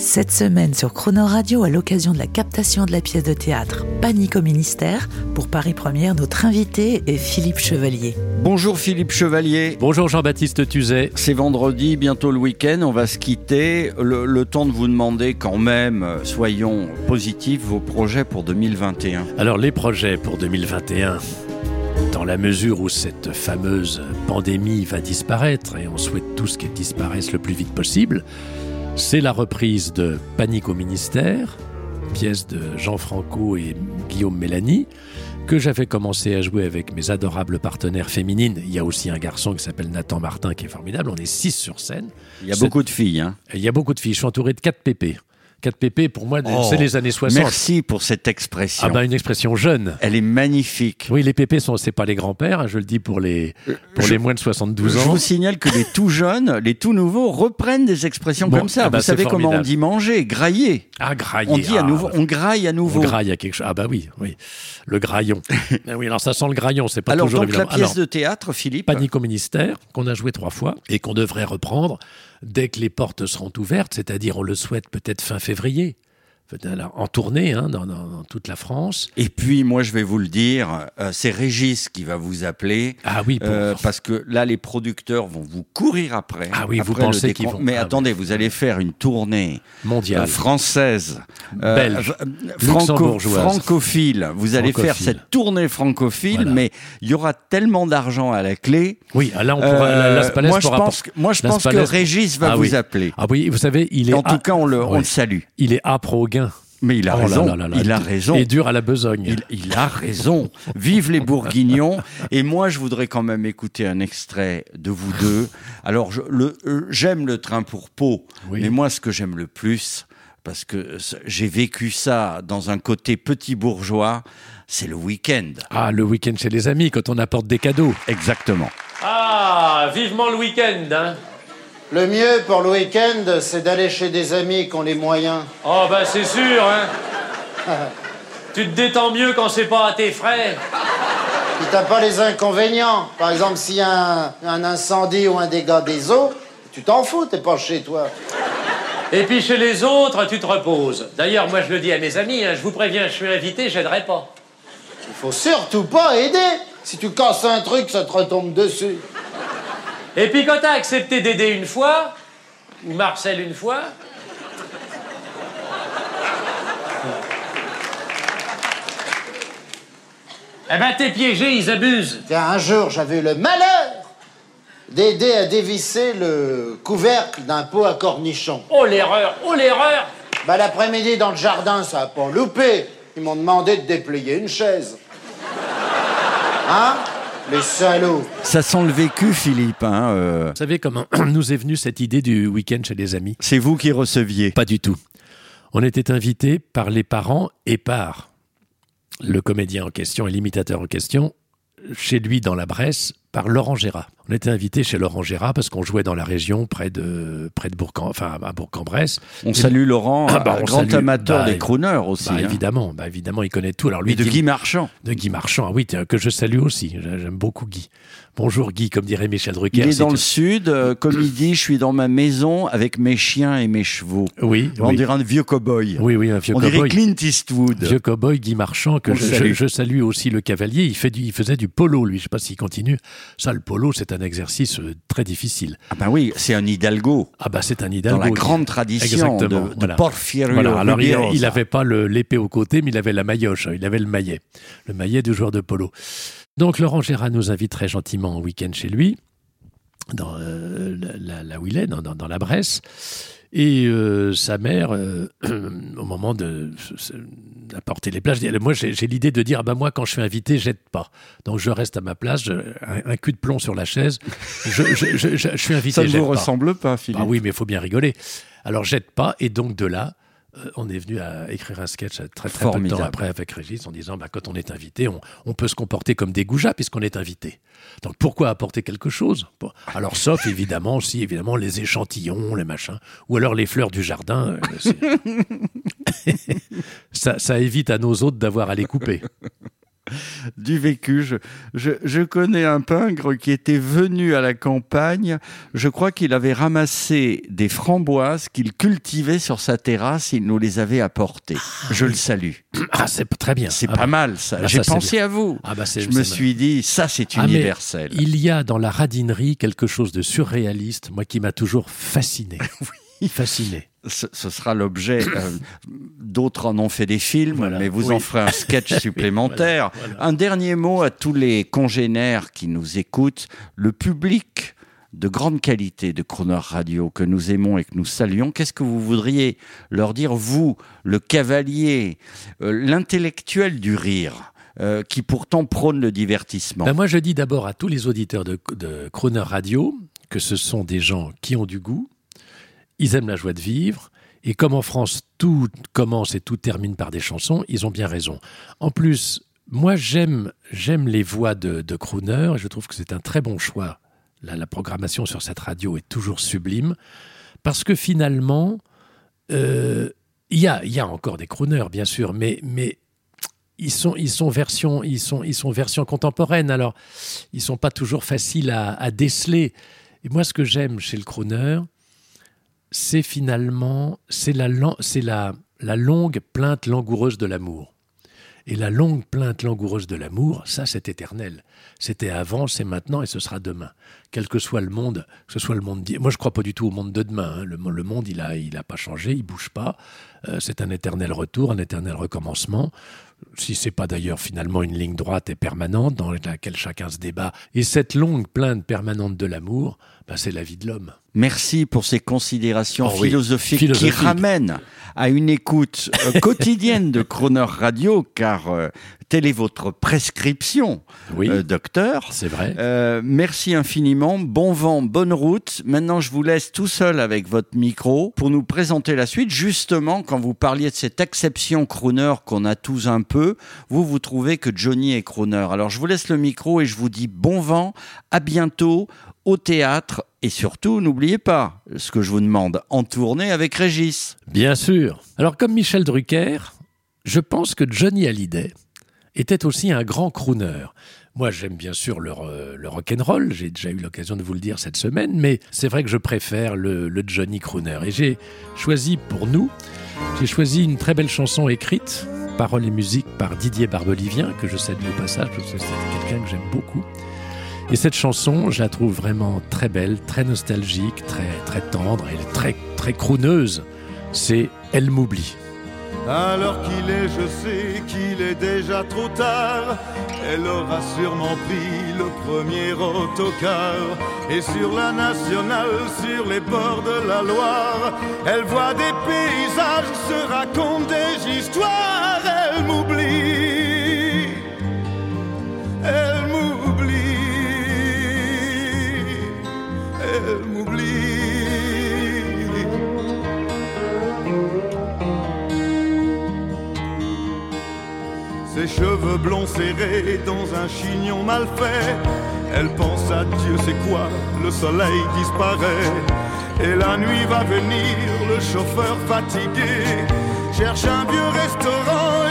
Cette semaine sur Croner Radio, à l'occasion de la captation de la pièce de théâtre Panique au ministère, pour Paris Première, notre invité est Philippe Chevalier. Bonjour Philippe Chevalier. Bonjour Jean-Baptiste Tuzet. C'est vendredi, bientôt le week-end, on va se quitter. Le, le temps de vous demander quand même, euh, soyons positifs, vos projets pour 2021. Alors les projets pour 2021, dans la mesure où cette fameuse pandémie va disparaître, et on souhaite tous qu'elle disparaisse le plus vite possible, c'est la reprise de Panique au ministère, pièce de Jean Franco et Guillaume Mélanie, que j'avais commencé à jouer avec mes adorables partenaires féminines. Il y a aussi un garçon qui s'appelle Nathan Martin qui est formidable. On est six sur scène. Il y a beaucoup de filles. Hein. Il y a beaucoup de filles. Je suis entouré de quatre pépés. Quatre pépés, pour moi, Oh, c'est les années 60. Merci pour cette expression. Ah bah une expression jeune. Elle est magnifique. Oui, les pépés sont c'est pas les grands-pères, hein, je le dis pour les pour je- les moins de 72 Je ans. vous signale que les tout jeunes, les tout nouveaux reprennent des expressions Bon, comme ça. ah vous savez c'est comment on dit manger, grailler. Ah grailler. On dit à ah, nouveau, on graille à on nouveau. graille à quelque chose. Ah bah oui, oui. Le graillon. Oui, alors ça sent le graillon, c'est pas Alors toujours donc la évident. pièce Alors, de théâtre, Philippe. Panique au ministère, qu'on a joué trois fois et qu'on devrait reprendre dès que les portes seront ouvertes, c'est-à-dire on le souhaite peut-être fin février. En tournée, hein, dans, dans- dans toute la France. Et puis moi je vais vous le dire, euh, c'est Régis qui va vous appeler. Ah oui, pour- Euh, parce que là, les producteurs vont vous courir après. Ah oui, vous après pensez qu'ils vont- Mais ah attendez, vous allez faire une tournée euh, française, euh, Belge, franco- francophile. Vous allez faire cette tournée francophile, Voilà. mais il y aura tellement d'argent à la clé. Oui, ah, là on pourra. La, Las Palais moi, je pense, que, moi, je pense que Régis va Ah vous oui. appeler. Ah oui, vous savez, il est. en tout cas, on le, on Ouais. le salue. Il est âpre au Mais il a Oh raison. là là là. Il a raison. Et dur à la besogne. Il, il a raison. Vive les Bourguignons. Et moi, je voudrais quand même écouter un extrait de vous deux. Alors, le- euh, j'aime le train pour Pau, Oui. mais moi, ce que j'aime le plus, parce que j'ai vécu ça dans un côté petit bourgeois, c'est le week-end. Ah, le week-end chez les amis, quand on apporte des cadeaux. Exactement. Ah, vivement le week-end, hein Le mieux pour le week-end, c'est d'aller chez des amis qui ont les moyens. Oh bah c'est sûr, hein. tu te détends mieux quand c'est pas à tes frais. Puis t'as pas les inconvénients. Par exemple, s'il y a un, un incendie ou un dégât des eaux, tu t'en fous, t'es pas chez toi. Et puis chez les autres, tu te reposes. D'ailleurs, moi je le dis à mes amis, hein, je vous préviens, je suis invité, j'aiderai pas. Il faut surtout pas aider. Si tu casses un truc, ça te retombe dessus. Et puis quand t'as accepté d'aider une fois, ou Marcel une fois, eh ben t'es piégé, ils abusent. Tiens, un jour, j'avais eu le malheur d'aider à dévisser le couvercle d'un pot à cornichons. Oh l'erreur, oh l'erreur Bah, l'après-midi, dans le jardin, ça a pas loupé. Ils m'ont demandé de déplier une chaise. Hein? Les salauds. Ça sent le vécu, Philippe. hein, euh, Vous savez comment nous est venue cette idée du week-end chez les amis? C'est vous qui receviez. Pas du tout. On était invités par les parents et par le comédien en question et l'imitateur en question, chez lui dans la Bresse, par Laurent Gérard. On était invités chez Laurent Gérard parce qu'on jouait dans la région près de près de Bourg, enfin à Bourg-en-Bresse. On salue Laurent, Ah bah, on grand salue. amateur Bah, des crooners aussi. Bah, hein. évidemment, évidemment, il connaît tout. Alors lui, Et de Guy Marchand. de Guy Marchand, ah oui, que je salue aussi. J'aime beaucoup Guy. Bonjour Guy, comme dirait Michel Drucker. Il est dans le sud, euh, comme il dit, je suis dans ma maison avec mes chiens et mes chevaux. Oui, On oui. dirait un vieux cow-boy. Oui, oui, un vieux On dirait cow-boy. Clint Eastwood. Vieux cow-boy Guy Marchand, que je, salue. je- je salue aussi le cavalier. Il, fait du, il faisait du polo, lui. Je sais pas s'il continue. Ça, le polo, c'est un exercice euh, très difficile. Ah ben oui, c'est un Hidalgo. Ah bah c'est un Dans hidalgo. la grande tradition de, Exactement, de voilà. Porfirio Voilà, alors il, Ribeiro. il avait pas l'épée au côté, mais il avait la maillotche, il avait le maillet, le maillet du joueur de polo. Donc Laurent Gérard nous invite très gentiment en week-end chez lui, dans euh, la- la- là où il est, dans, dans- dans la Bresse. Et euh, sa mère, euh, au moment de d'apporter les plages, dit, moi j'ai l'idée de dire, ah bah moi quand je suis invité, jette pas. Donc je reste à ma place, je- un, un cul de plomb sur la chaise, je, je- je- suis invité. Ça ne vous pas. ressemble pas, Philippe. Ah oui, mais il faut bien rigoler. Alors jette pas, et donc de là, euh, on est venu à écrire un sketch très très peu de temps après avec Régis en disant bah, quand on est invité, on, on peut se comporter comme des goujats puisqu'on est invité. Donc pourquoi apporter quelque chose? Alors sauf évidemment aussi évidemment les échantillons, les machins, ou alors les fleurs du jardin. euh, ça, ça évite à nos hôtes d'avoir à les couper. du vécu. Je, je, je connais un pingre qui était venu à la campagne. Je crois qu'il avait ramassé des framboises qu'il cultivait sur sa terrasse. Il nous les avait apportées. Je le salue. Ah c'est très bien. C'est Ah pas bah, mal, ça. Ah, J'ai ça, c'est pensé bien. à vous. Ah bah c'est- Je me suis dit, ça, c'est Ah, universel. Il y a dans la radinerie quelque chose de surréaliste, moi qui m'a toujours fasciné. Fasciné. Ce, ce sera l'objet. euh, D'autres en ont fait des films, Voilà. mais vous Oui. en ferez un sketch supplémentaire. Voilà, voilà. Un dernier mot à tous les congénères qui nous écoutent. Le public de grande qualité de Croner Radio que nous aimons et que nous saluons, qu'est-ce que vous voudriez leur dire, vous, le cavalier, euh, l'intellectuel du rire, euh, qui pourtant prône le divertissement? Ben, moi, je dis d'abord à tous les auditeurs de, de Croner Radio que ce sont des gens qui ont du goût, ils aiment la joie de vivre, et comme en France, tout commence et tout termine par des chansons, ils ont bien raison. En plus, moi, j'aime j'aime les voix de, de Crooner, et je trouve que c'est un très bon choix. La, la programmation sur cette radio est toujours sublime, parce que finalement, euh, il y, a, y a encore des crooners, bien sûr, mais, mais ils sont, ils sont version, ils sont, ils sont version contemporaine. Alors, ils sont pas toujours faciles à déceler. Et moi, ce que j'aime chez le crooner, c'est finalement, c'est la, la, la longue plainte langoureuse de l'amour. Et la longue plainte langoureuse de l'amour, ça, c'est éternel. C'était avant, c'est maintenant et ce sera demain. Quel que soit le monde, que ce soit le monde. d'hi- Moi, je crois pas du tout au monde de demain. hein. Le monde, il a, il a pas changé, il bouge pas. Euh, c'est un éternel retour, un éternel recommencement. Si c'est pas d'ailleurs finalement une ligne droite et permanente dans laquelle chacun se débat. Et cette longue plainte permanente de l'amour, ben, c'est la vie de l'homme. Merci pour ces considérations Oh oui, philosophiques, philosophiques. qui ramènent à une écoute euh, quotidienne de Croner Radio, car euh, telle est votre prescription, Oui, euh, docteur. c'est vrai. Euh, merci infiniment, bon vent, bonne route. Maintenant, je vous laisse tout seul avec votre micro pour nous présenter la suite. Justement, quand vous parliez de cette exception crooner qu'on a tous un peu, vous, vous trouvez que Johnny est crooner. Alors, je vous laisse le micro et je vous dis bon vent, à bientôt au théâtre et surtout, n'oubliez pas ce que je vous demande, en tournée avec Régis. Bien sûr. Alors, comme Michel Drucker, je pense que Johnny Hallyday était aussi un grand crooner. Moi, j'aime bien sûr le, le rock'n'roll, j'ai déjà eu l'occasion de vous le dire cette semaine, mais c'est vrai que je préfère le, le Johnny crooner. Et j'ai choisi pour nous, j'ai choisi une très belle chanson écrite, paroles et musique par Didier Barbelivien, que je salue au passage, parce que c'est quelqu'un que j'aime beaucoup. Et cette chanson, je la trouve vraiment très belle, très nostalgique, très, très tendre et très, très crooneuse. C'est Elle m'oublie. Alors qu'il est, je sais qu'il est déjà trop tard. Elle aura sûrement pris le premier autocar. Et sur la nationale, sur les bords de la Loire, elle voit des paysages, se raconte des histoires. Elle m'oublie. Cheveux blonds serrés dans un chignon mal fait. Elle pense à Dieu, c'est quoi Le soleil disparaît. Et la nuit va venir, le chauffeur fatigué cherche un vieux restaurant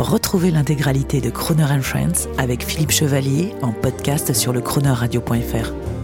Retrouvez l'intégralité de Croner Friends avec Philippe Chevalier en podcast sur le chroneuradio.fr.